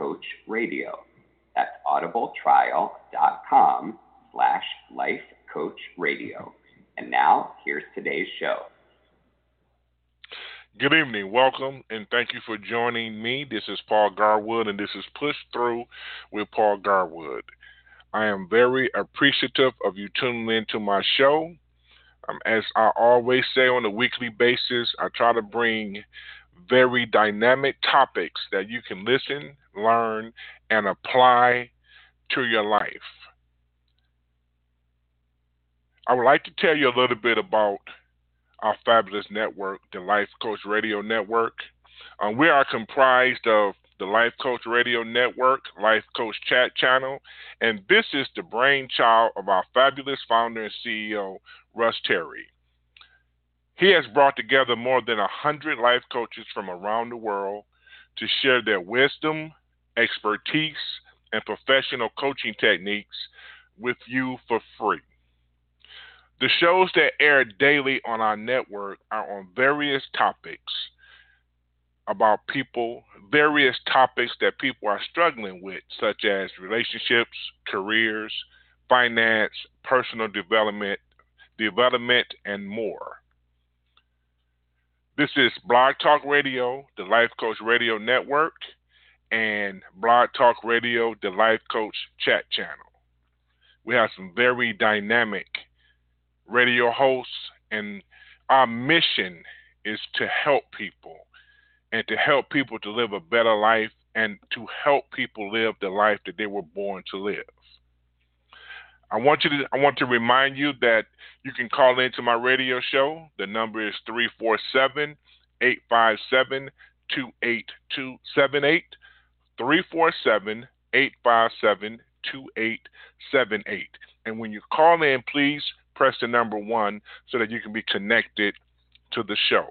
lifecoachradio. That's audibletrial.com slash lifecoachradio. And now, here's today's show. Good evening, welcome, and thank you for joining me. This is Paul Garwood, and this is Push Through with Paul Garwood. I am very appreciative of you tuning into my show. Um, as I always say on a weekly basis, I try to bring very dynamic topics that you can listen, learn, and apply to your life. I would like to tell you a little bit about our fabulous network, the Life Coach Radio Network. Um, we are comprised of the Life Coach Radio Network, Life Coach Chat Channel, and this is the brainchild of our fabulous founder and CEO, Russ Terry. He has brought together more than 100 life coaches from around the world to share their wisdom, expertise, and professional coaching techniques with you for free. The shows that air daily on our network are on various topics about people, various topics that people are struggling with, such as relationships, careers, finance, personal development, development, and more. This is Blog Talk Radio, the Life Coach Radio Network, and Blog Talk Radio, the Life Coach Chat Channel. We have some very dynamic radio hosts, and our mission is to help people and to help people to live a better life and to help people live the life that they were born to live. I want you to I want to remind you that you can call into my radio show. The number is 347 857 2878 347 857 2878. And when you call in, please press the number one so that you can be connected to the show.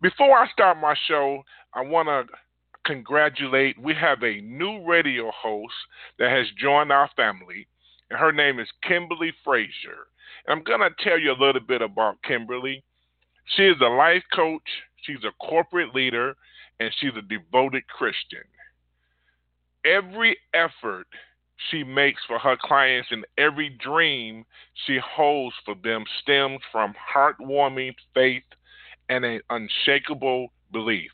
Before I start my show, I want to congratulate. We have a new radio host that has joined our family, and her name is Kimberly Frazier. And I'm going to tell you a little bit about Kimberly. She is a life coach, she's a corporate leader, and she's a devoted Christian. Every effort she makes for her clients and every dream she holds for them stems from heartwarming faith and an unshakable belief.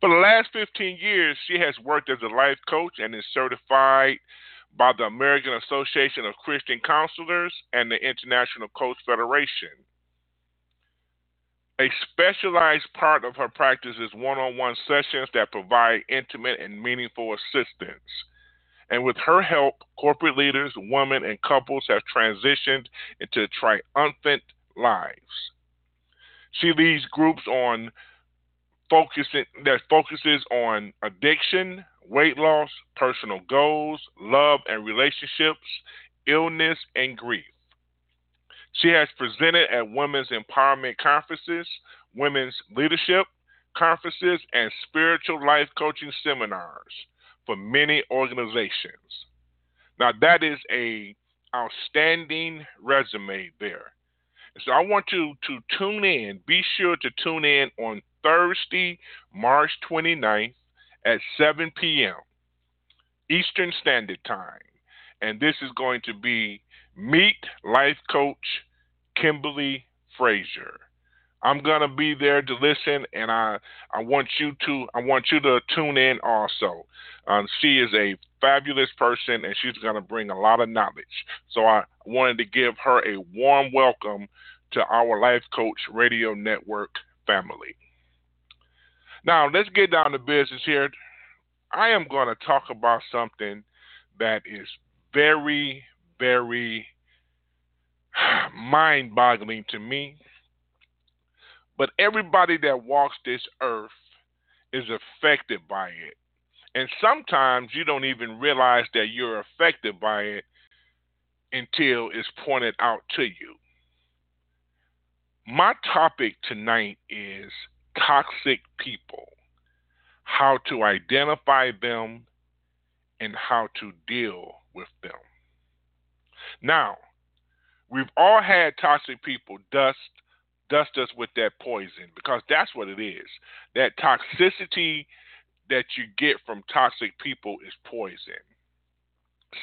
For the last 15 years, she has worked as a life coach and is certified by the American Association of Christian Counselors and the International Coach Federation. A specialized part of her practice is one on one sessions that provide intimate and meaningful assistance. And with her help, corporate leaders, women, and couples have transitioned into triumphant lives. She leads groups on focusing that focuses on addiction, weight loss, personal goals, love and relationships, illness, and grief. She has presented at women's empowerment conferences, women's leadership conferences, and spiritual life coaching seminars for many organizations. Now that is a outstanding resume there. So I want you to tune in. Be sure to tune in on Thursday, March 29th at 7 p.m. Eastern Standard Time. And this is going to be Meet Life Coach Kimberly Frazier. I'm gonna be there to listen, and I I want you to I want you to tune in also. Um, she is a fabulous person, and she's gonna bring a lot of knowledge. So I wanted to give her a warm welcome to our Life Coach Radio Network family. Now let's get down to business here. I am going to talk about something that is very, very mind boggling to me but everybody that walks this earth is affected by it. And sometimes you don't even realize that you're affected by it until it's pointed out to you. My topic tonight is toxic people, how to identify them, and how to deal with them. Now, we've all had toxic people dust dust us with that poison because that's what it is. That toxicity that you get from toxic people is poison.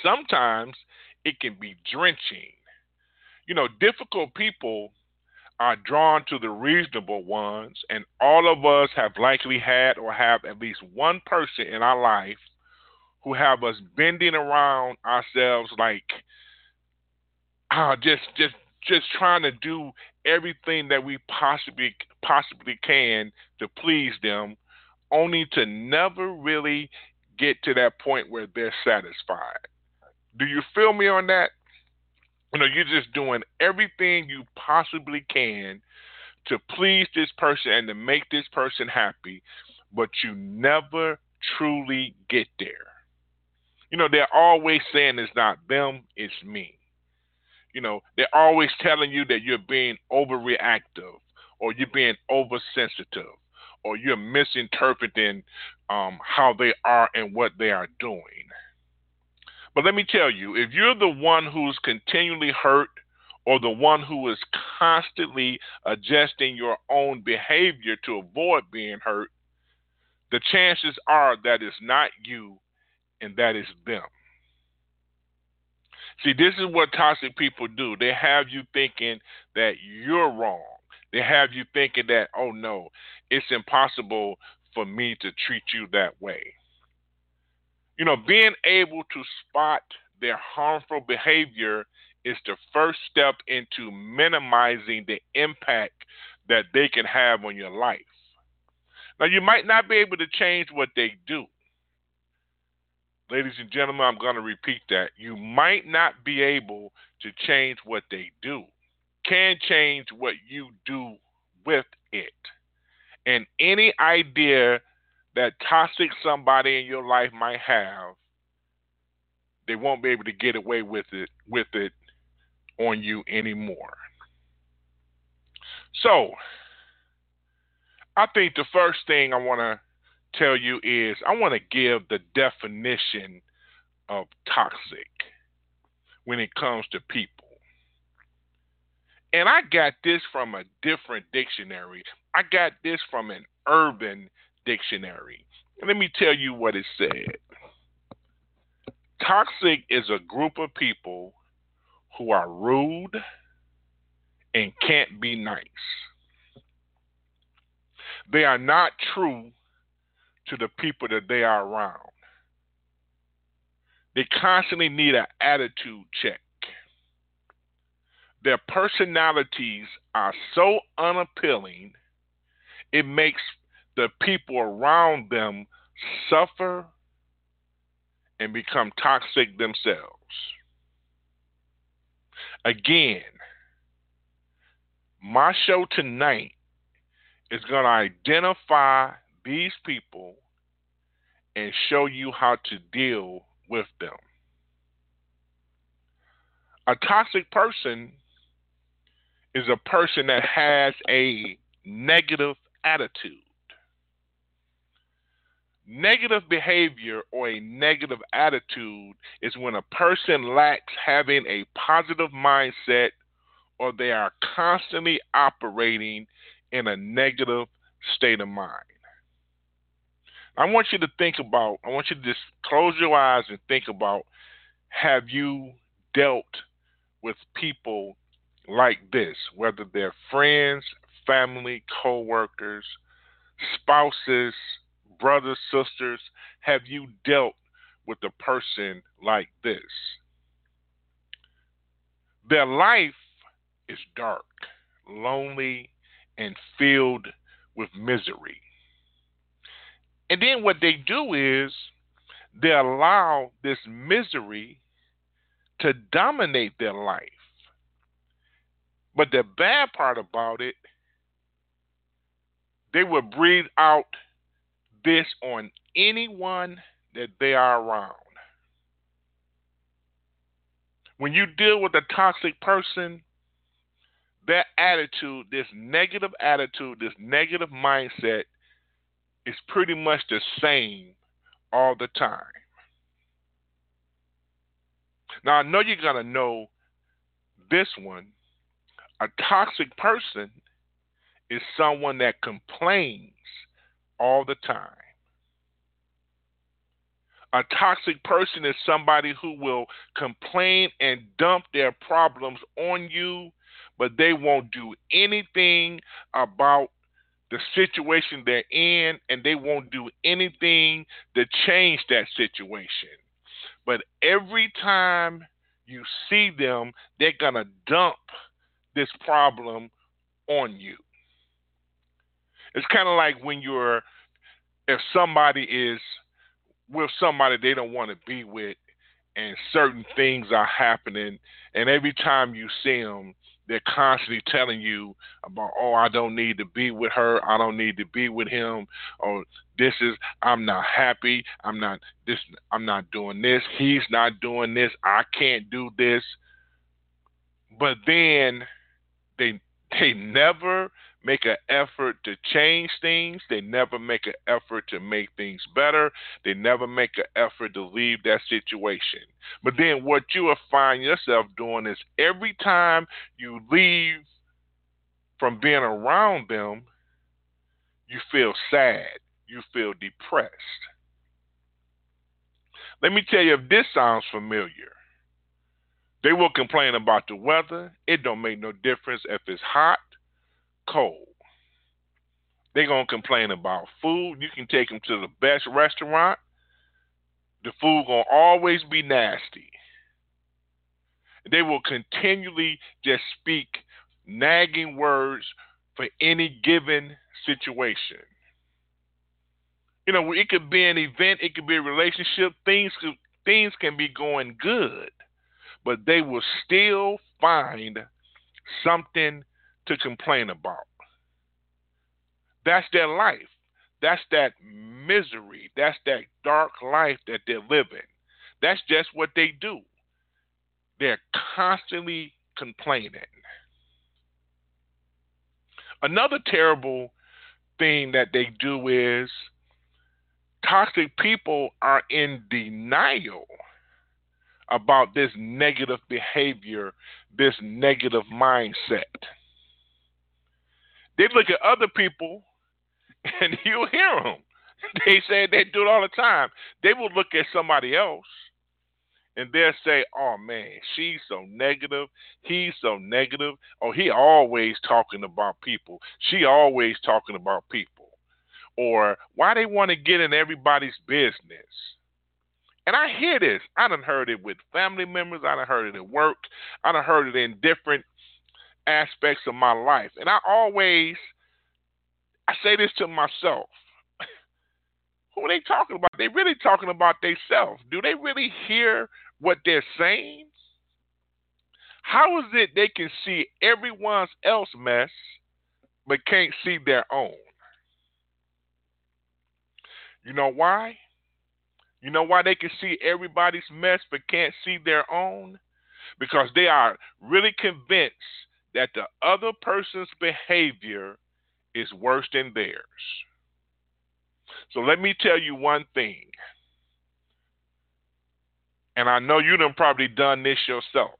Sometimes it can be drenching. You know, difficult people are drawn to the reasonable ones, and all of us have likely had or have at least one person in our life who have us bending around ourselves like uh, just just just trying to do everything that we possibly possibly can to please them only to never really get to that point where they're satisfied. Do you feel me on that? You know, you're just doing everything you possibly can to please this person and to make this person happy, but you never truly get there. You know, they're always saying it's not them, it's me. You know, they're always telling you that you're being overreactive or you're being oversensitive or you're misinterpreting um, how they are and what they are doing. But let me tell you, if you're the one who's continually hurt or the one who is constantly adjusting your own behavior to avoid being hurt, the chances are that it's not you and that is them. See, this is what toxic people do. They have you thinking that you're wrong. They have you thinking that, oh no, it's impossible for me to treat you that way. You know, being able to spot their harmful behavior is the first step into minimizing the impact that they can have on your life. Now, you might not be able to change what they do. Ladies and gentlemen, I'm going to repeat that. You might not be able to change what they do, can change what you do with it. And any idea that toxic somebody in your life might have, they won't be able to get away with it with it on you anymore. So, I think the first thing I want to tell you is I want to give the definition of toxic when it comes to people. And I got this from a different dictionary. I got this from an urban dictionary. Let me tell you what it said. Toxic is a group of people who are rude and can't be nice. They are not true to the people that they are around. They constantly need an attitude check. Their personalities are so unappealing, it makes the people around them suffer and become toxic themselves. Again, my show tonight is going to identify these people and show you how to deal with them. A toxic person is a person that has a negative attitude. Negative behavior or a negative attitude is when a person lacks having a positive mindset or they are constantly operating in a negative state of mind. I want you to think about, I want you to just close your eyes and think about have you dealt with people like this, whether they're friends, family, co workers, spouses, brothers, sisters? Have you dealt with a person like this? Their life is dark, lonely, and filled with misery. And then what they do is they allow this misery to dominate their life. But the bad part about it, they will breathe out this on anyone that they are around. When you deal with a toxic person, that attitude, this negative attitude, this negative mindset is pretty much the same all the time. Now, I know you're going to know this one. A toxic person is someone that complains all the time. A toxic person is somebody who will complain and dump their problems on you, but they won't do anything about the situation they're in, and they won't do anything to change that situation. But every time you see them, they're going to dump this problem on you. It's kind of like when you're, if somebody is with somebody they don't want to be with, and certain things are happening, and every time you see them, they're constantly telling you about, oh, I don't need to be with her, I don't need to be with him, or this is I'm not happy, I'm not this, I'm not doing this, he's not doing this, I can't do this. But then they they never make an effort to change things. They never make an effort to make things better. They never make an effort to leave that situation. But then what you will find yourself doing is every time you leave from being around them, you feel sad. You feel depressed. Let me tell you if this sounds familiar. They will complain about the weather. It don't make no difference if it's hot cold. They're going to complain about food. You can take them to the best restaurant. The food going to always be nasty. They will continually just speak nagging words for any given situation. You know, it could be an event, it could be a relationship. Things could, things can be going good, but they will still find something to complain about. That's their life. That's that misery. That's that dark life that they're living. That's just what they do. They're constantly complaining. Another terrible thing that they do is toxic people are in denial about this negative behavior, this negative mindset. They look at other people and you hear them. They say they do it all the time. They will look at somebody else and they'll say, "Oh man, she's so negative. He's so negative. Oh, he always talking about people. She always talking about people." Or why they want to get in everybody's business. And I hear this. I done heard it with family members. I done heard it at work. I done heard it in different aspects of my life. And I always I say this to myself. Who are they talking about? They really talking about themselves. Do they really hear what they're saying? How is it they can see everyone else mess but can't see their own? You know why? You know why they can see everybody's mess but can't see their own? Because they are really convinced that the other person's behavior is worse than theirs. So let me tell you one thing. And I know you done probably done this yourself.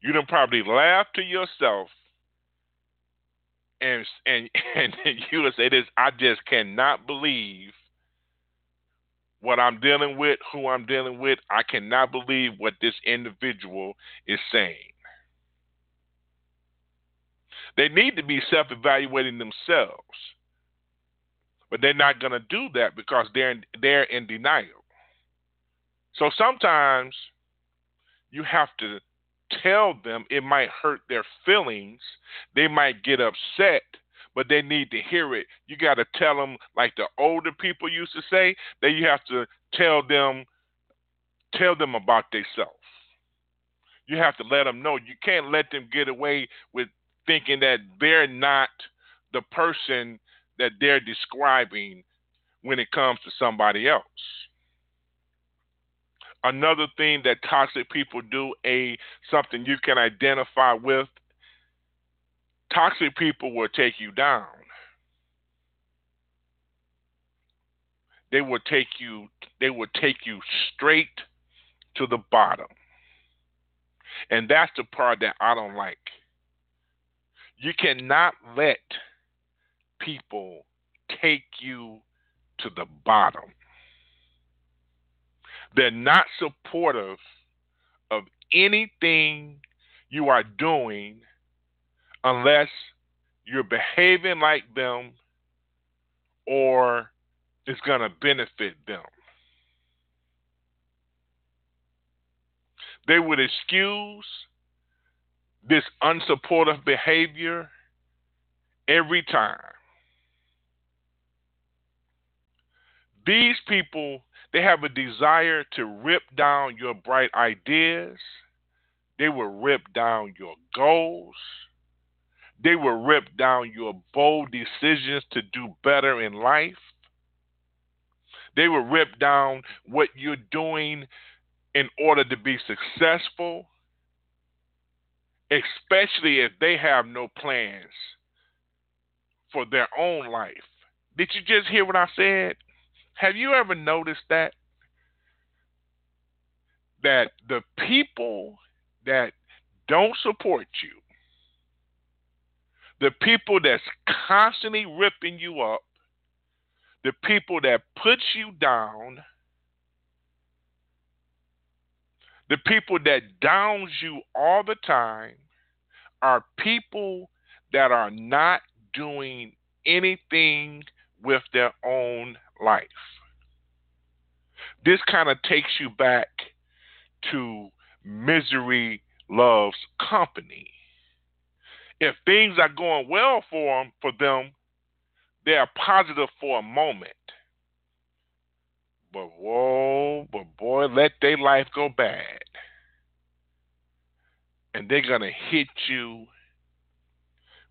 You done probably laughed to yourself and and and you would say this, I just cannot believe what I'm dealing with, who I'm dealing with. I cannot believe what this individual is saying. They need to be self evaluating themselves. But they're not going to do that because they're in, they're in denial. So sometimes you have to tell them it might hurt their feelings. They might get upset, but they need to hear it. You got to tell them, like the older people used to say, that you have to tell them, tell them about themselves. You have to let them know. You can't let them get away with thinking that they're not the person that they're describing when it comes to somebody else. Another thing that toxic people do, a something you can identify with, toxic people will take you down. They will take you they will take you straight to the bottom. And that's the part that I don't like. You cannot let people take you to the bottom. They're not supportive of anything you are doing unless you're behaving like them or it's going to benefit them. They would excuse this unsupportive behavior every time. These people, they have a desire to rip down your bright ideas. They will rip down your goals. They will rip down your bold decisions to do better in life. They will rip down what you're doing in order to be successful, especially if they have no plans for their own life. Did you just hear what I said? Have you ever noticed that? That the people that don't support you, the people that's constantly ripping you up, the people that put you down, the people that downs you all the time are people that are not doing anything with their own life. This kind of takes you back to misery loves company. If things are going well for them, for them, they are positive for a moment. But whoa, but boy, let their life go bad. And they're gonna hit you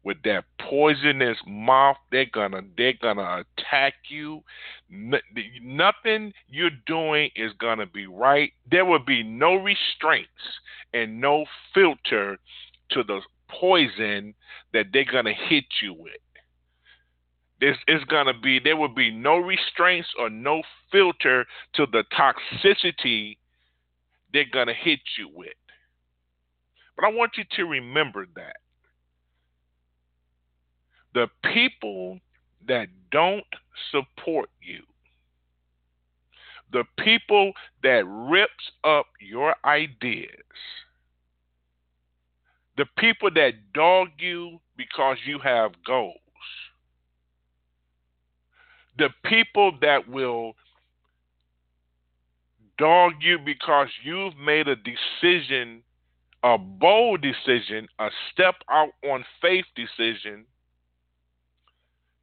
with that poisonous mouth. They're gonna they're gonna attack you. nothing you're doing is gonna be right. There will be no restraints and no filter to the poison that they're gonna hit you with. This is gonna be there will be no restraints or no filter to the toxicity they're gonna hit you with. But I want you to remember that the people that don't support you, the people that rips up your ideas, the people that dog you because you have goals, the people that will dog you because you've made a decision, a bold decision, a step out on faith decision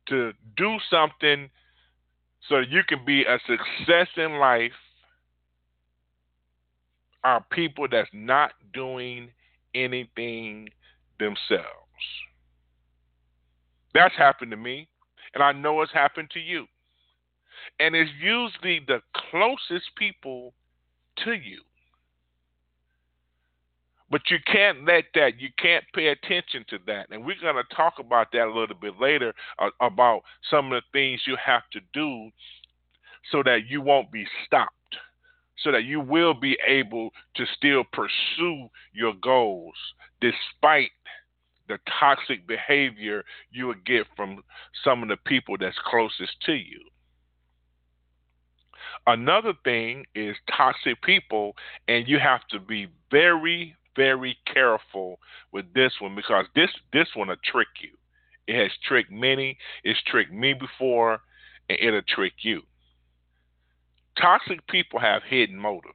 to do something so you can be a success in life are people that's not doing anything themselves. That's happened to me, and I know it's happened to you. And it's usually the closest people to you. But you can't let that, you can't pay attention to that. And we're going to talk about that a little bit later uh, about some of the things you have to do so that you won't be stopped, so that you will be able to still pursue your goals despite the toxic behavior you would get from some of the people that's closest to you. Another thing is toxic people, and you have to be very, very careful with this one because this this one will trick you. It has tricked many. It's tricked me before, and it'll trick you. Toxic people have hidden motives.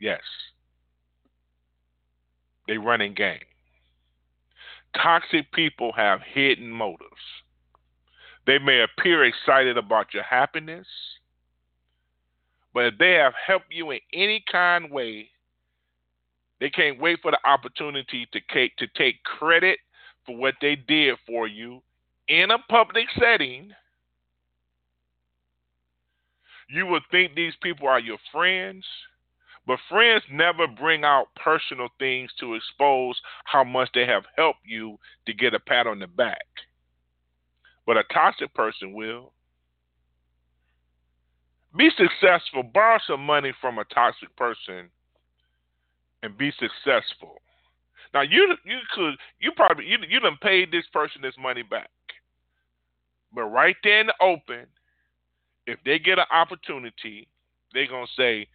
Yes. They run in game. Toxic people have hidden motives. They may appear excited about your happiness, but if they have helped you in any kind way, they can't wait for the opportunity to take, to take credit for what they did for you in a public setting. You would think these people are your friends. But friends never bring out personal things to expose how much they have helped you to get a pat on the back. But a toxic person will. Be successful. Borrow some money from a toxic person and be successful. Now you you could you probably you you done paid this person this money back. But right there in the open, if they get an opportunity, they're gonna say,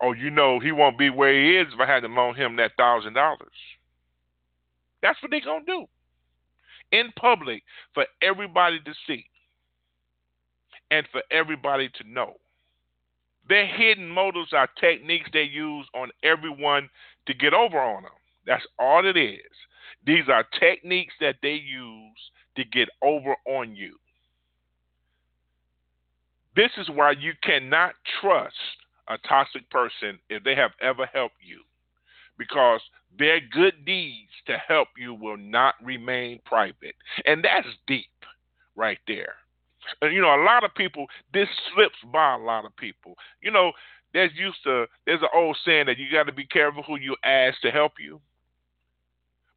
Oh, you know, he won't be where he is if I had to loan him that thousand dollars. That's what they're gonna do. In public for everybody to see and for everybody to know. Their hidden motives are techniques they use on everyone to get over on them. That's all it is. These are techniques that they use to get over on you. This is why you cannot trust a toxic person if they have ever helped you because their good deeds to help you will not remain private. And that's deep right there. And, you know, a lot of people, this slips by a lot of people. You know, there's used to, there's an old saying that you got to be careful who you ask to help you.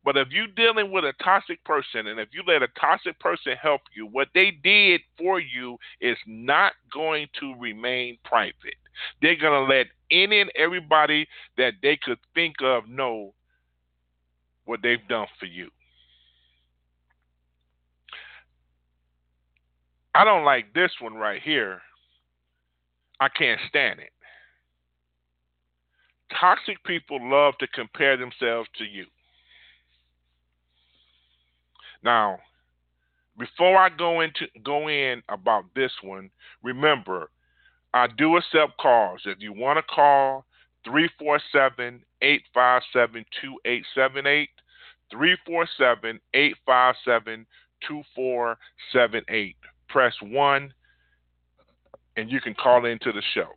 But if you're dealing with a toxic person and if you let a toxic person help you, what they did for you is not going to remain private. They're going to let any and everybody that they could think of know what they've done for you. I don't like this one right here. I can't stand it. Toxic people love to compare themselves to you. Now, before I go into go in about this one, remember I do accept calls. If you want to call 347 857 2878, 347 857 2478. Press 1 and you can call into the show.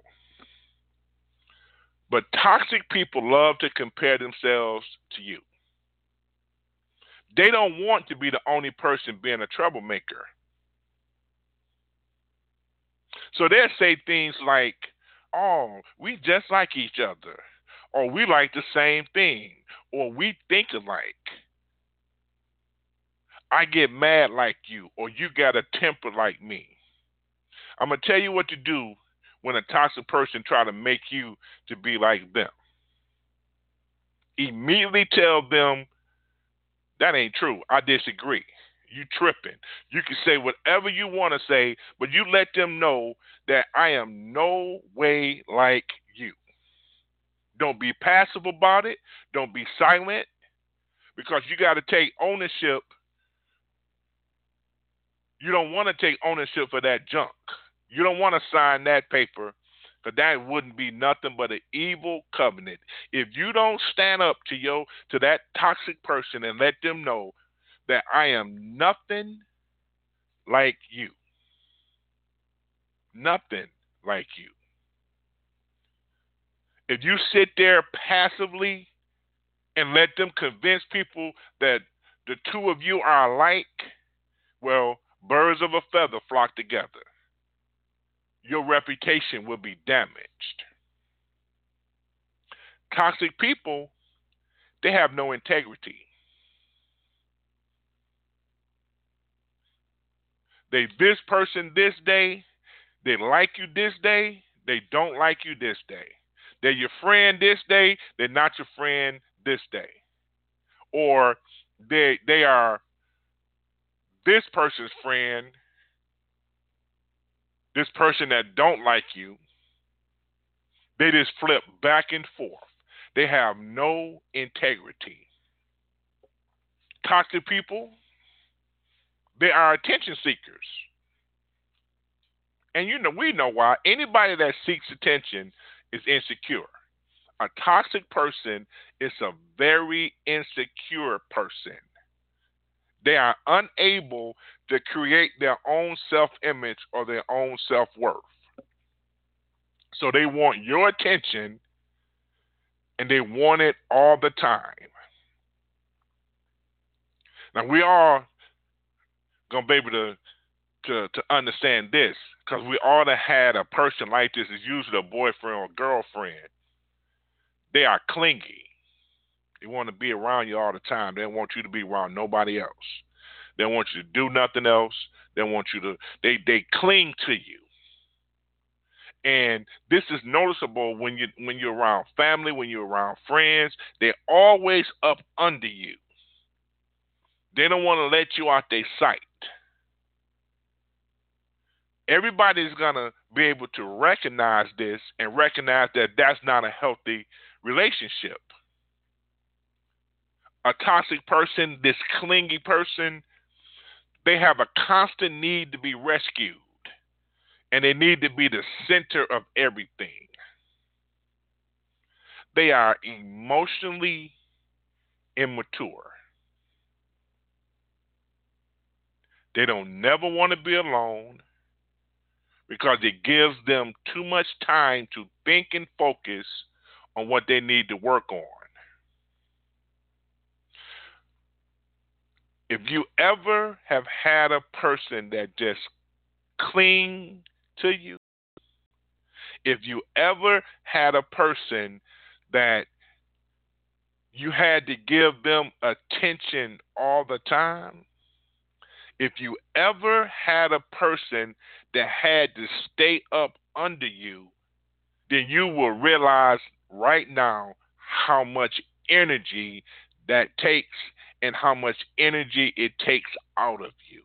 But toxic people love to compare themselves to you. They don't want to be the only person being a troublemaker. So they'll say things like, oh, we just like each other, or we like the same thing, or we think alike. I get mad like you, or you got a temper like me. I'm to tell you what to do when a toxic person try to make you to be like them. Immediately tell them that ain't true. I disagree. You tripping. You can say whatever you want to say, but you let them know that I am no way like you. Don't be passive about it. Don't be silent because you got to take ownership. You don't want to take ownership for that junk. You don't want to sign that paper because that wouldn't be nothing but an evil covenant. If you don't stand up to yo to that toxic person and let them know that I am nothing like you. Nothing like you. If you sit there passively and let them convince people that the two of you are alike, well, birds of a feather flock together your reputation will be damaged. Toxic people, they have no integrity. They this person this day, they like you this day, they don't like you this day. They're your friend this day, they're not your friend this day. Or they they are this person's friend this person that don't like you, they just flip back and forth. They have no integrity. Toxic people, they are attention seekers. And you know, we know why. Anybody that seeks attention is insecure. A toxic person is a very insecure person. They are unable to create their own self image or their own self worth. So they want your attention and they want it all the time. Now we are gonna be able to to, to understand this because we all have had a person like this is usually a boyfriend or girlfriend They are clingy. They want to be around you all the time. They don't want you to be around nobody else. They want you to do nothing else. They want you to they they cling to you. And this is noticeable when you when you're around family, when you're around friends. They're always up under you. They don't want to let you out their sight. Everybody's gonna be able to recognize this and recognize that that's not a healthy relationship. A toxic person, this clingy person, they have a constant need to be rescued and they need to be the center of everything. They are emotionally immature. They don't never want to be alone because it gives them too much time to think and focus on what they need to work on. If you ever have had a person that just cling to you, if you ever had a person that you had to give them attention all the time, if you ever had a person that had to stay up under you, then you will realize right now how much energy that takes and how much energy it takes out of you.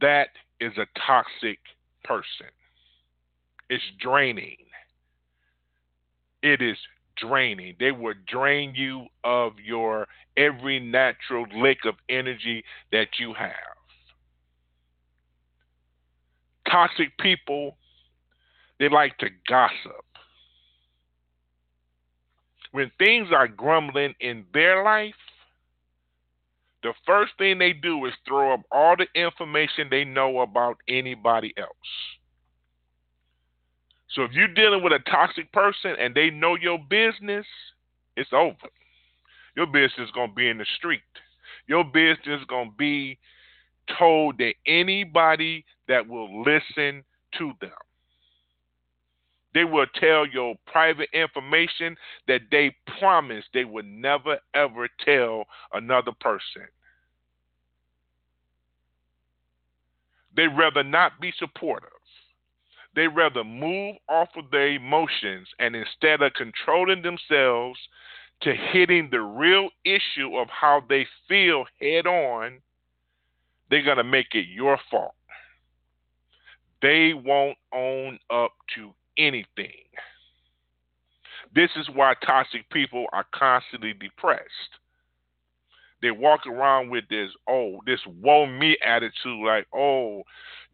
That is a toxic person. It's draining. It is draining. They will drain you of your every natural lick of energy that you have. Toxic people, they like to gossip. When things are grumbling in their life, the first thing they do is throw up all the information they know about anybody else. So if you're dealing with a toxic person and they know your business, it's over. Your business is to be in the street. Your business is to be told to anybody that will listen to them. They will tell your private information that they promised they would never ever tell another person. They'd rather not be supportive. They rather move off of their emotions and instead of controlling themselves to hitting the real issue of how they feel head on, they're going to make it your fault. They won't own up to anything. This is why toxic people are constantly depressed they walk around with this oh this woe me attitude like oh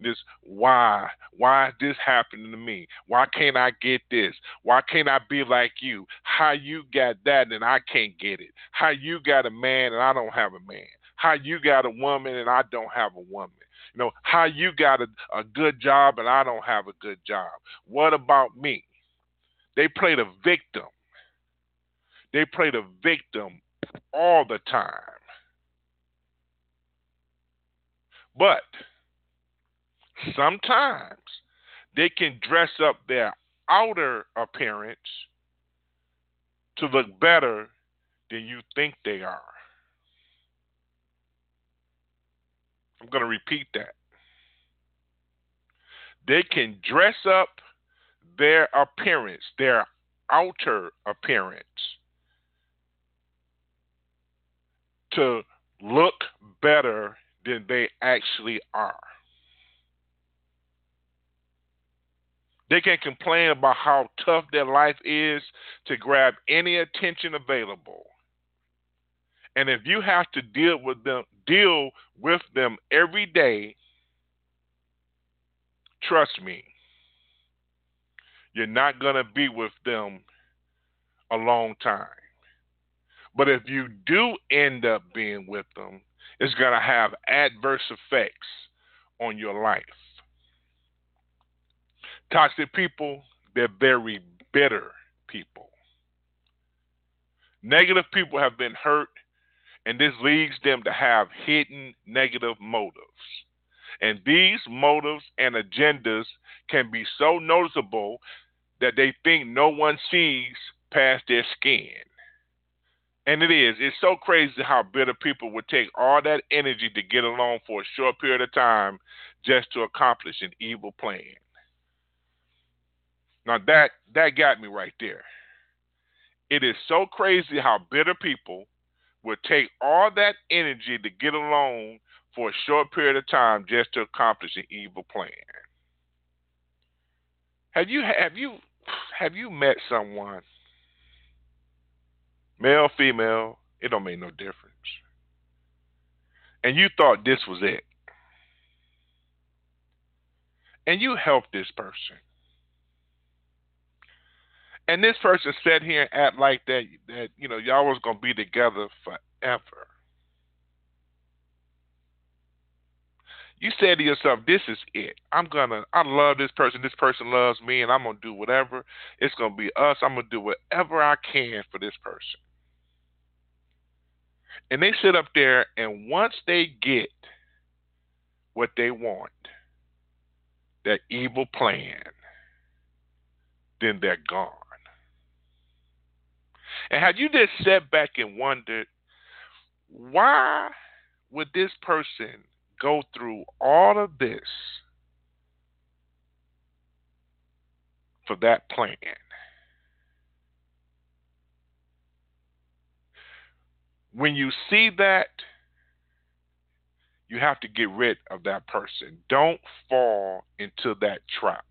this why why is this happening to me? Why can't i get this? Why can't i be like you? How you got that and i can't get it? How you got a man and i don't have a man? How you got a woman and i don't have a woman? You know how you got a, a good job and i don't have a good job? What about me? They play the victim. They play the victim all the time But sometimes they can dress up their outer appearance to look better than you think they are. I'm going to repeat that. They can dress up their appearance, their outer appearance, to look better than they actually are. They can complain about how tough their life is to grab any attention available. And if you have to deal with them deal with them every day, trust me, you're not going to be with them a long time. But if you do end up being with them, is going to have adverse effects on your life. Toxic people, they're very bitter people. Negative people have been hurt, and this leads them to have hidden negative motives. And these motives and agendas can be so noticeable that they think no one sees past their skin. And it is. It's so crazy how bitter people would take all that energy to get along for a short period of time just to accomplish an evil plan. Now that that got me right there. It is so crazy how bitter people would take all that energy to get along for a short period of time just to accomplish an evil plan. Have you have you have you met someone, male, female, it don't make no difference, and you thought this was it, and you helped this person, and this person sat here and act like that that you know y'all was gonna be together forever. You said to yourself, "This is it. I'm gonna. I love this person. This person loves me, and I'm gonna do whatever. It's gonna be us. I'm gonna do whatever I can for this person." And they sit up there, and once they get what they want, that evil plan, then they're gone. And have you just sat back and wondered why would this person go through all of this for that plan? When you see that, you have to get rid of that person. Don't fall into that trap.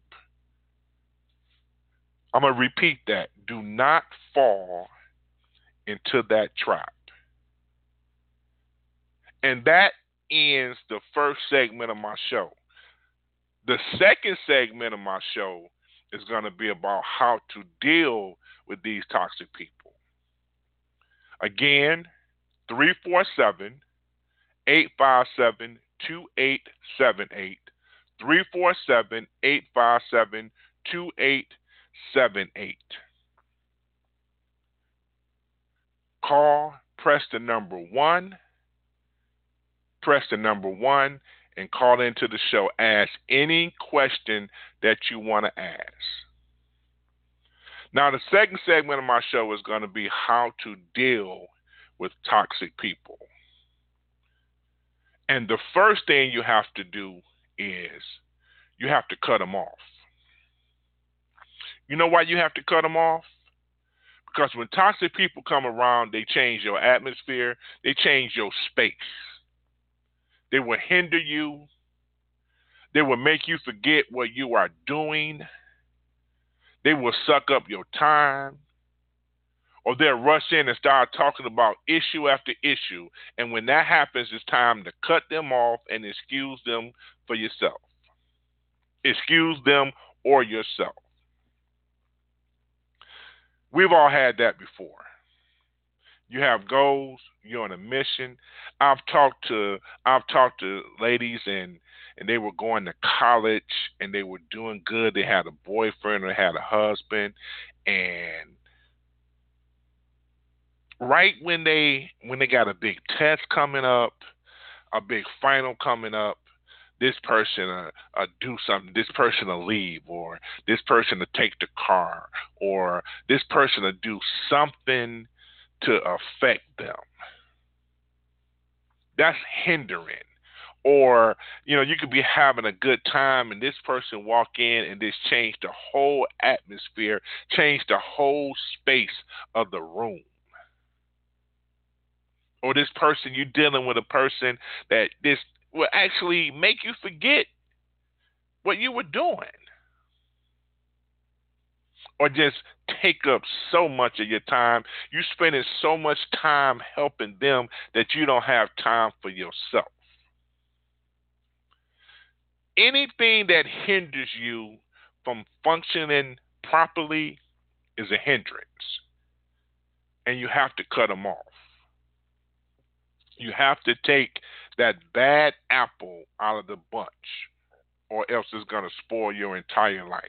I'm going to repeat that. Do not fall into that trap. And that ends the first segment of my show. The second segment of my show is going to be about how to deal with these toxic people. Again, 347 857 2878. 347 857 2878. Call, press the number one, press the number one, and call into the show. Ask any question that you want to ask. Now, the second segment of my show is going to be how to deal with toxic people. And the first thing you have to do is you have to cut them off. You know why you have to cut them off? Because when toxic people come around, they change your atmosphere, they change your space. They will hinder you, they will make you forget what you are doing, they will suck up your time. Or they'll rush in and start talking about issue after issue. And when that happens, it's time to cut them off and excuse them for yourself. Excuse them or yourself. We've all had that before. You have goals, you're on a mission. I've talked to I've talked to ladies and and they were going to college and they were doing good. They had a boyfriend or had a husband and right when they when they got a big test coming up, a big final coming up, this person uh, uh, do something, this person to leave, or this person to take the car, or this person to do something to affect them. That's hindering. Or, you know, you could be having a good time and this person walk in and this change the whole atmosphere, change the whole space of the room or this person you're dealing with a person that this will actually make you forget what you were doing. Or just take up so much of your time. You're spending so much time helping them that you don't have time for yourself. Anything that hinders you from functioning properly is a hindrance. And you have to cut them off. You have to take that bad apple out of the bunch, or else it's going to spoil your entire life.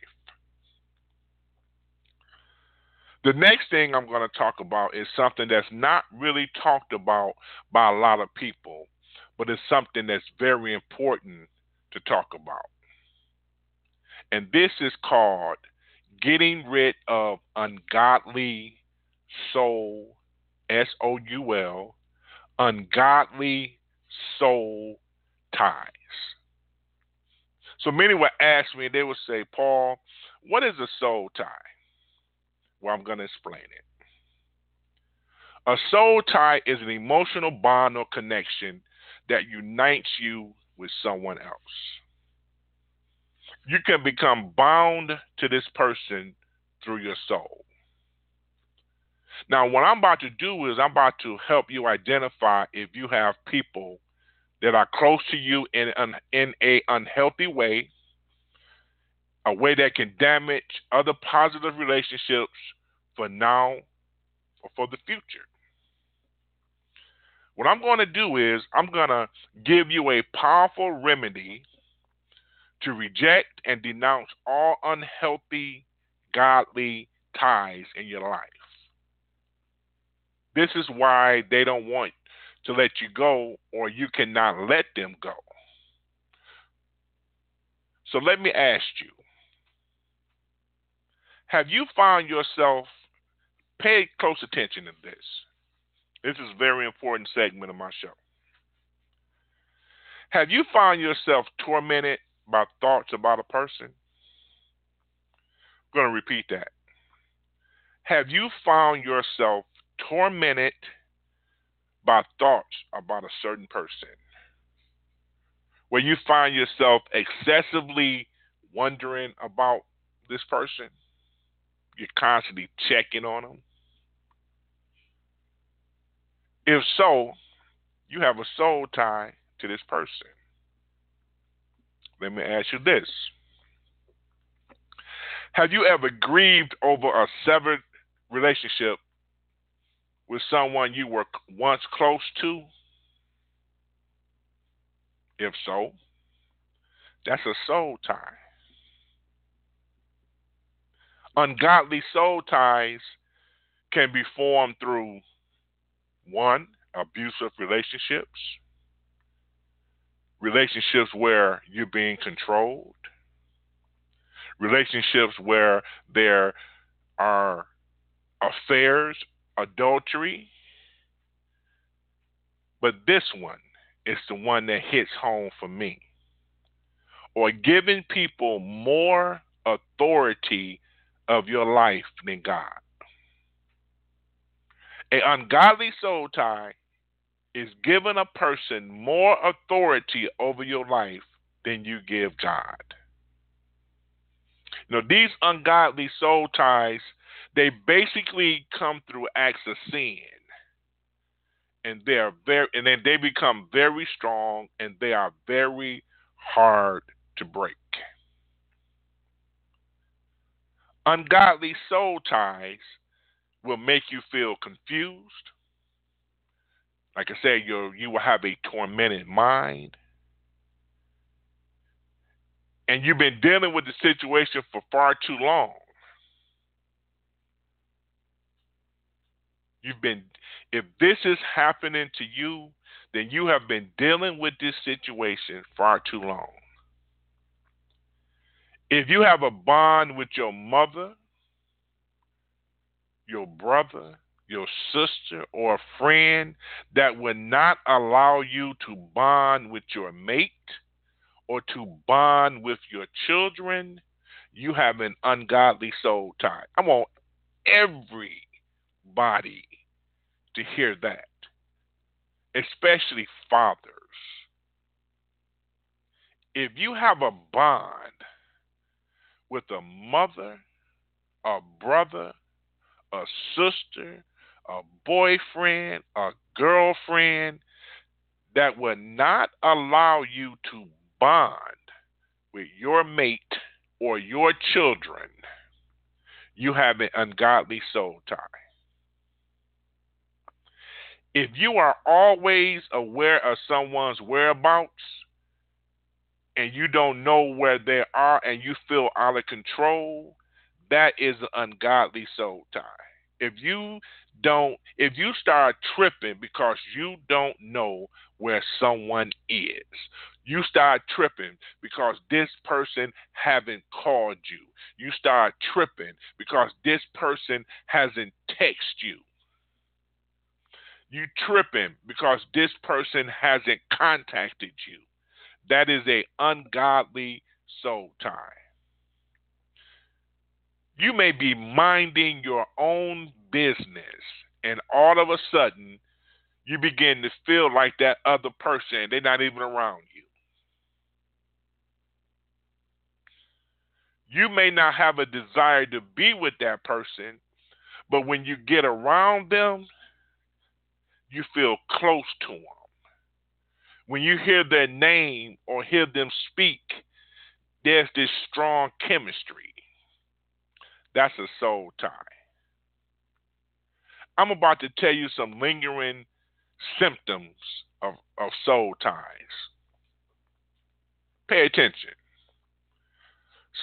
The next thing I'm going to talk about is something that's not really talked about by a lot of people, but it's something that's very important to talk about. And this is called getting rid of ungodly soul, S O U L, ungodly soul ties. So many would ask me, they would say, Paul, what is a soul tie? Well, I'm going to explain it. A soul tie is an emotional bond or connection that unites you with someone else. You can become bound to this person through your soul. Now, what I'm about to do is I'm about to help you identify if you have people that are close to you in an in a unhealthy way, a way that can damage other positive relationships for now or for the future. What I'm going to do is I'm going to give you a powerful remedy to reject and denounce all unhealthy godly ties in your life. This is why they don't want to let you go or you cannot let them go. So let me ask you have you found yourself, pay close attention to this. This is a very important segment of my show. Have you found yourself tormented by thoughts about a person? I'm going to repeat that. Have you found yourself tormented by thoughts about a certain person? Where you find yourself excessively wondering about this person? You're constantly checking on them? If so, you have a soul tie to this person. Let me ask you this Have you ever grieved over a severed relationship with someone you were once close to? If so, that's a soul tie. Ungodly soul ties can be formed through one, abusive relationships, relationships where you're being controlled, relationships where there are affairs, adultery. But this one is the one that hits home for me. Or giving people more authority of your life than God. An ungodly soul tie is giving a person more authority over your life than you give God. You know, these ungodly soul ties, they basically come through acts of sin. And they are very and then they become very strong and they are very hard to break. Ungodly soul ties will make you feel confused. Like I said, you you will have a tormented mind. And you've been dealing with the situation for far too long. You've been if this is happening to you, then you have been dealing with this situation far too long. If you have a bond with your mother, your brother, your sister, or a friend that would not allow you to bond with your mate or to bond with your children, you have an ungodly soul tie. I want everybody to hear that, especially fathers. If you have a bond with a mother, a brother, a sister, a boyfriend, a girlfriend that will not allow you to bond with your mate or your children, you have an ungodly soul tie. If you are always aware of someone's whereabouts and you don't know where they are and you feel out of control, that is an ungodly soul tie. If you don't, if you start tripping because you don't know where someone is, You start tripping because this person haven't called you. You start tripping because this person hasn't texted you. You tripping because this person hasn't contacted you. That is a ungodly soul tie. You may be minding your own business, and all of a sudden, you begin to feel like that other person. They're not even around you. You may not have a desire to be with that person, but when you get around them, you feel close to them. When you hear their name or hear them speak, there's this strong chemistry. That's a soul tie. I'm about to tell you some lingering symptoms of, of soul ties. Pay attention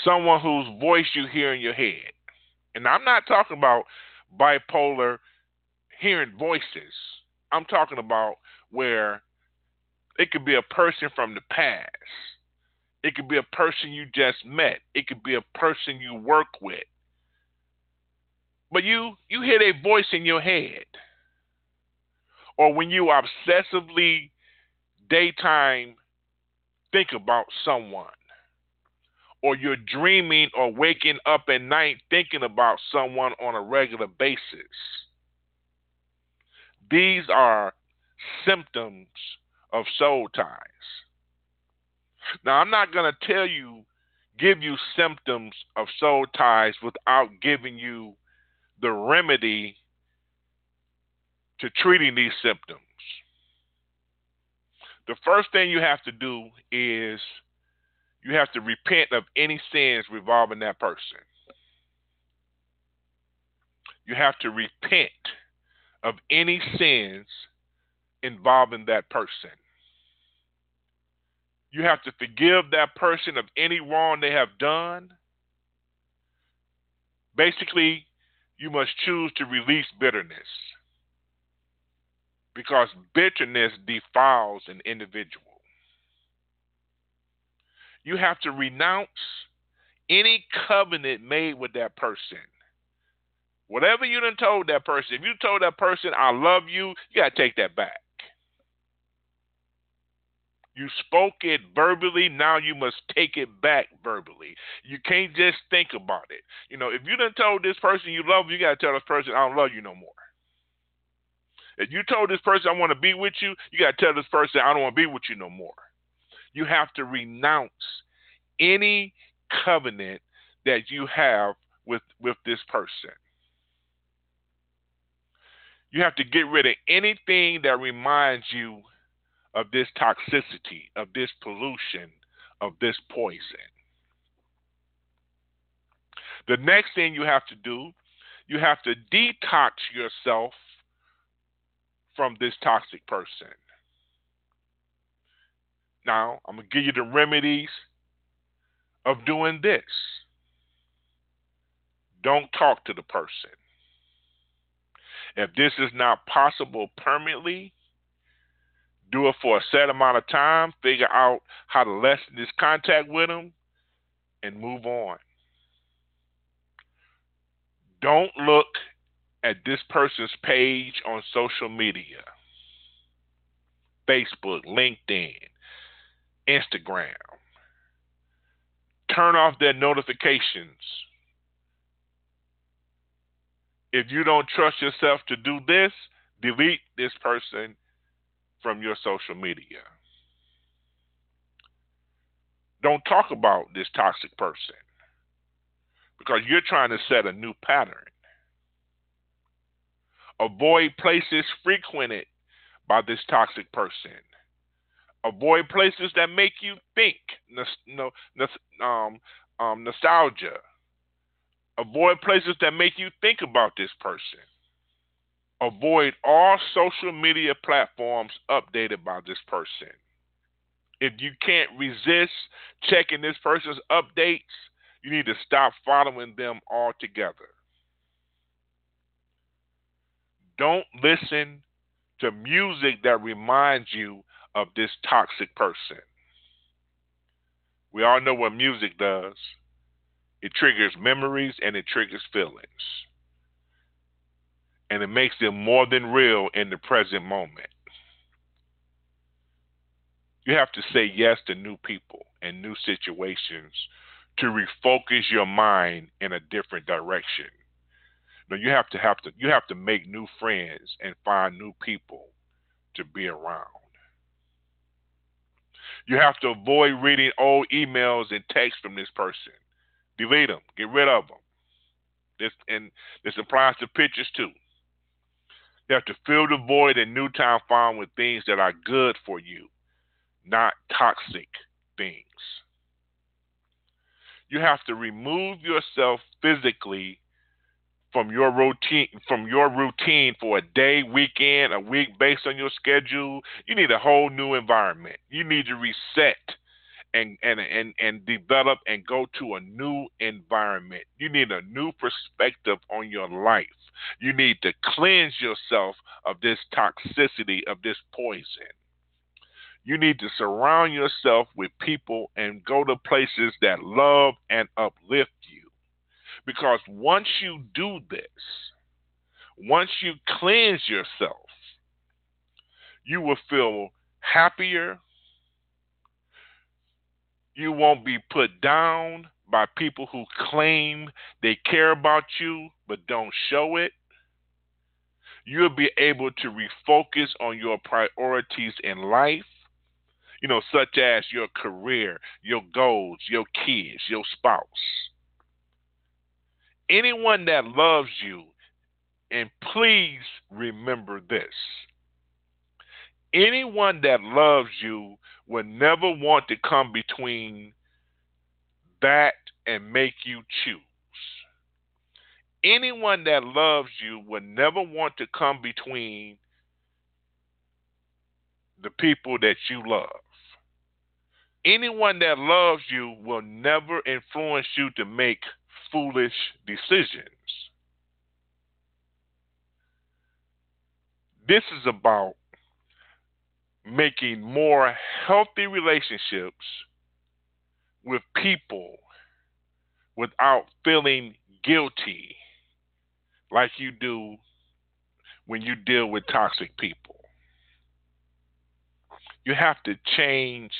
someone whose voice you hear in your head. And I'm not talking about bipolar hearing voices. I'm talking about where it could be a person from the past. It could be a person you just met. It could be a person you work with. But you you hear their voice in your head. Or when you obsessively daytime think about someone or you're dreaming or waking up at night thinking about someone on a regular basis. These are symptoms of soul ties. Now, I'm not going to tell you, give you symptoms of soul ties without giving you the remedy to treating these symptoms. The first thing you have to do is you have to repent of any sins revolving that person. You have to repent of any sins involving that person. You have to forgive that person of any wrong they have done. Basically, you must choose to release bitterness because bitterness defiles an individual you have to renounce any covenant made with that person. Whatever you done told that person, if you told that person, I love you, you got to take that back. You spoke it verbally, now you must take it back verbally. You can't just think about it. You know, if you done told this person you love, you got to tell this person, I don't love you no more. If you told this person, I want to be with you, you got to tell this person, I don't want to be with you no more you have to renounce any covenant that you have with with this person. You have to get rid of anything that reminds you of this toxicity, of this pollution, of this poison. The next thing you have to do, you have to detox yourself from this toxic person. Now, I'm going to give you the remedies of doing this. Don't talk to the person. If this is not possible permanently, do it for a set amount of time, figure out how to lessen this contact with them, and move on. Don't look at this person's page on social media Facebook, LinkedIn, Instagram. Turn off their notifications. If you don't trust yourself to do this, delete this person from your social media. Don't talk about this toxic person because you're trying to set a new pattern. Avoid places frequented by this toxic person. Avoid places that make you think. Um, um, nostalgia. Avoid places that make you think about this person. Avoid all social media platforms updated by this person. If you can't resist checking this person's updates, you need to stop following them altogether. Don't listen to music that reminds you of this toxic person. We all know what music does. It triggers memories and it triggers feelings. And it makes them more than real in the present moment. You have to say yes to new people and new situations to refocus your mind in a different direction. Now you have to have to you have to make new friends and find new people to be around. You have to avoid reading old emails and texts from this person. Delete them. Get rid of them. This and this applies to pictures too. You have to fill the void in Newtown Farm with things that are good for you, not toxic things. You have to remove yourself physically from your routine from your routine for a day, weekend, a week based on your schedule. You need a whole new environment. You need to reset and and and and develop and go to a new environment. You need a new perspective on your life. You need to cleanse yourself of this toxicity of this poison. You need to surround yourself with people and go to places that love and uplift you. Because once you do this, once you cleanse yourself, you will feel happier. You won't be put down by people who claim they care about you but don't show it. You'll be able to refocus on your priorities in life, you know, such as your career, your goals, your kids, your spouse anyone that loves you, and please remember this anyone that loves you will never want to come between that and make you choose. Anyone that loves you will never want to come between the people that you love. Anyone that loves you will never influence you to make foolish decisions. This is about making more healthy relationships with people without feeling guilty like you do when you deal with toxic people. You have to change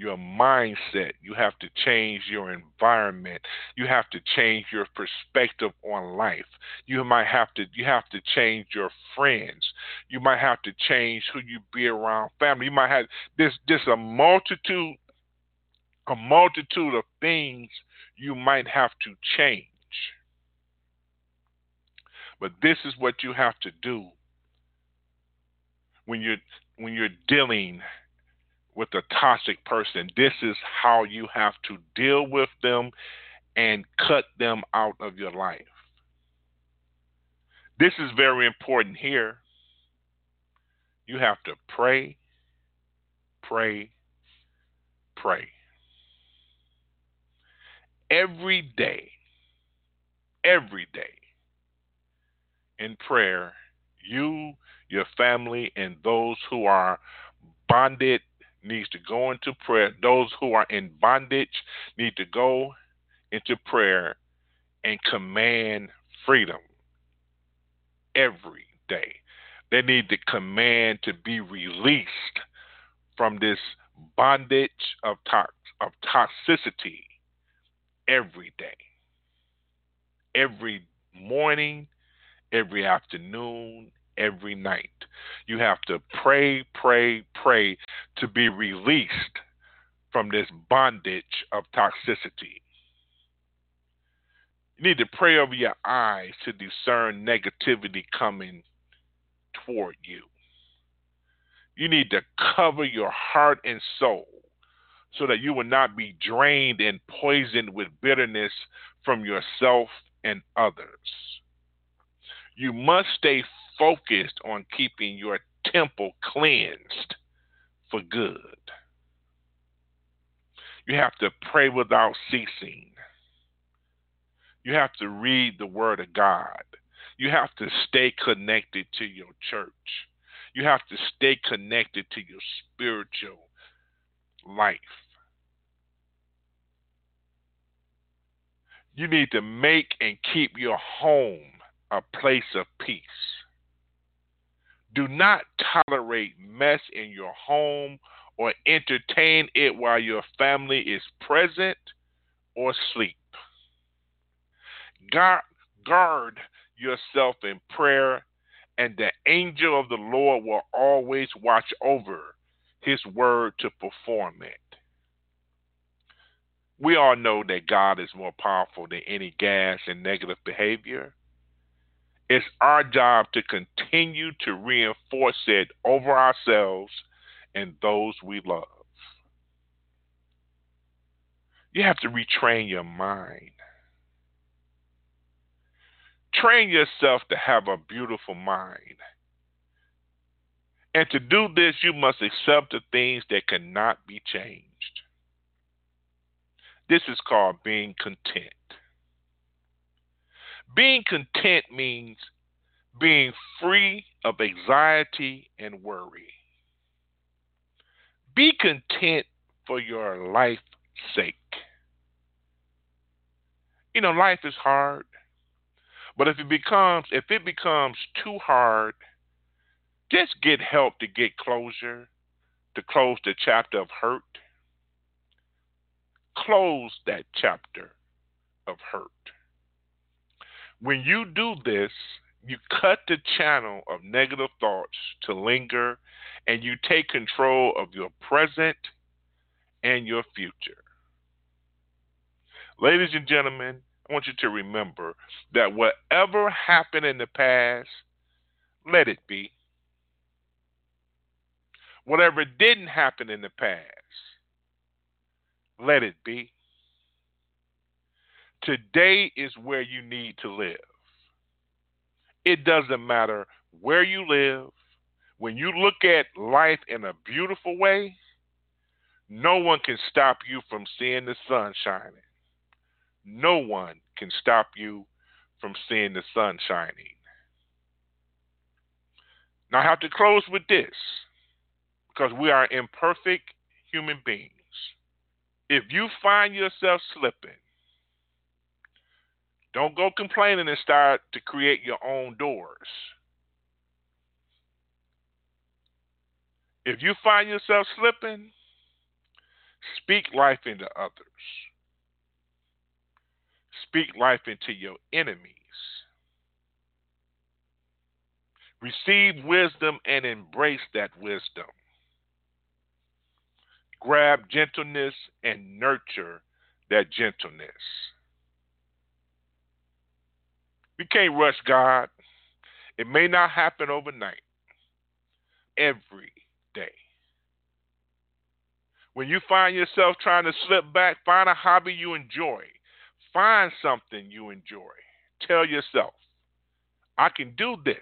your mindset. You have to change your environment. You have to change your perspective on life. You might have to you have to change your friends. You might have to change who you be around family. You might have this this a multitude a multitude of things you might have to change. But this is what you have to do when you're when you're dealing with a toxic person. This is how you have to deal with them and cut them out of your life. This is very important here. You have to pray, pray, pray. Every day, every day in prayer, you, your family, and those who are bonded needs to go into prayer. Those who are in bondage need to go into prayer and command freedom every day. They need to command to be released from this bondage of, to- of toxicity every day. Every morning, every afternoon, every night. You have to pray, pray, pray to be released from this bondage of toxicity. You need to pray over your eyes to discern negativity coming toward you. You need to cover your heart and soul so that you will not be drained and poisoned with bitterness from yourself and others. You must stay focused on keeping your temple cleansed for good. You have to pray without ceasing. You have to read the Word of God. You have to stay connected to your church. You have to stay connected to your spiritual life. You need to make and keep your home a place of peace. Do not tolerate mess in your home or entertain it while your family is present or sleep. Guard, guard yourself in prayer, and the angel of the Lord will always watch over his word to perform it. We all know that God is more powerful than any gas and negative behavior. It's our job to continue to reinforce it over ourselves and those we love. You have to retrain your mind. Train yourself to have a beautiful mind. And to do this, you must accept the things that cannot be changed. This is called being content. Being content means being free of anxiety and worry. Be content for your life's sake. You know, life is hard, but if it becomes if it becomes too hard, just get help to get closure, to close the chapter of hurt. Close that chapter of hurt. When you do this, you cut the channel of negative thoughts to linger and you take control of your present and your future. Ladies and gentlemen, I want you to remember that whatever happened in the past, let it be. Whatever didn't happen in the past, let it be. Today is where you need to live. It doesn't matter where you live. When you look at life in a beautiful way, no one can stop you from seeing the sun shining. No one can stop you from seeing the sun shining. Now, I have to close with this because we are imperfect human beings. If you find yourself slipping, don't go complaining and start to create your own doors. If you find yourself slipping, speak life into others. Speak life into your enemies. Receive wisdom and embrace that wisdom. Grab gentleness and nurture that gentleness. We can't rush God. It may not happen overnight. Every day. When you find yourself trying to slip back, find a hobby you enjoy. Find something you enjoy. Tell yourself, I can do this.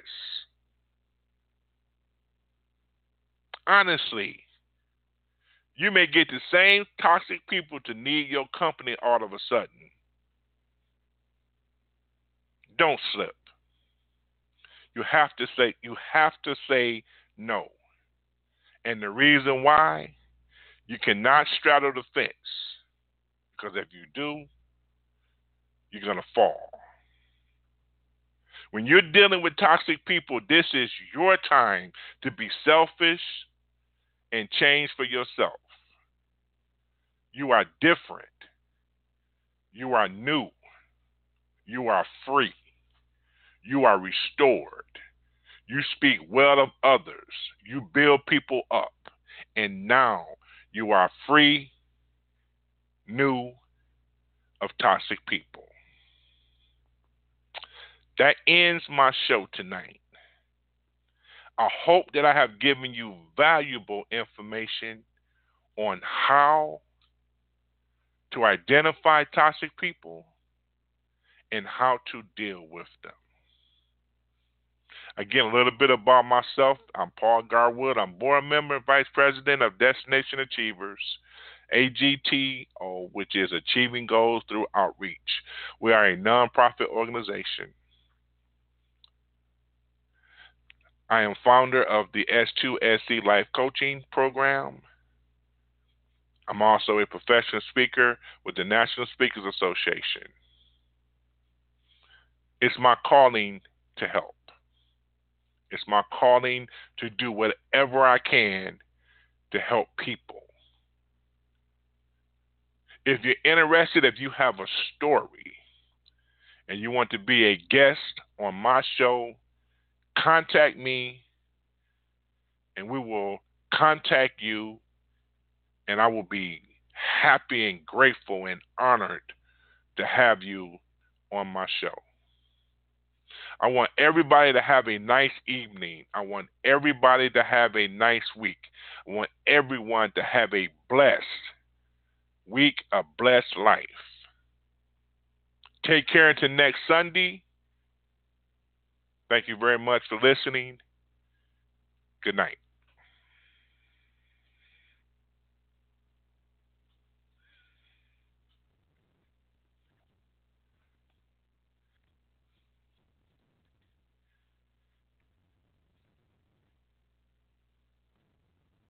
Honestly, you may get the same toxic people to need your company all of a sudden. Don't slip. You have to say you have to say no. And the reason why you cannot straddle the fence because if you do, you're going to fall. When you're dealing with toxic people, this is your time to be selfish and change for yourself. You are different. You are new. You are free. You are restored. You speak well of others. You build people up. And now you are free, new of toxic people. That ends my show tonight. I hope that I have given you valuable information on how to identify toxic people and how to deal with them. Again, a little bit about myself. I'm Paul Garwood. I'm board member and vice president of Destination Achievers, AGT, which is Achieving Goals Through Outreach. We are a nonprofit organization. I am founder of the S2SC Life Coaching Program. I'm also a professional speaker with the National Speakers Association. It's my calling to help. It's my calling to do whatever I can to help people. If you're interested, if you have a story and you want to be a guest on my show, contact me and we will contact you and I will be happy and grateful and honored to have you on my show. I want everybody to have a nice evening. I want everybody to have a nice week. I want everyone to have a blessed week, a blessed life. Take care until next Sunday. Thank you very much for listening. Good night.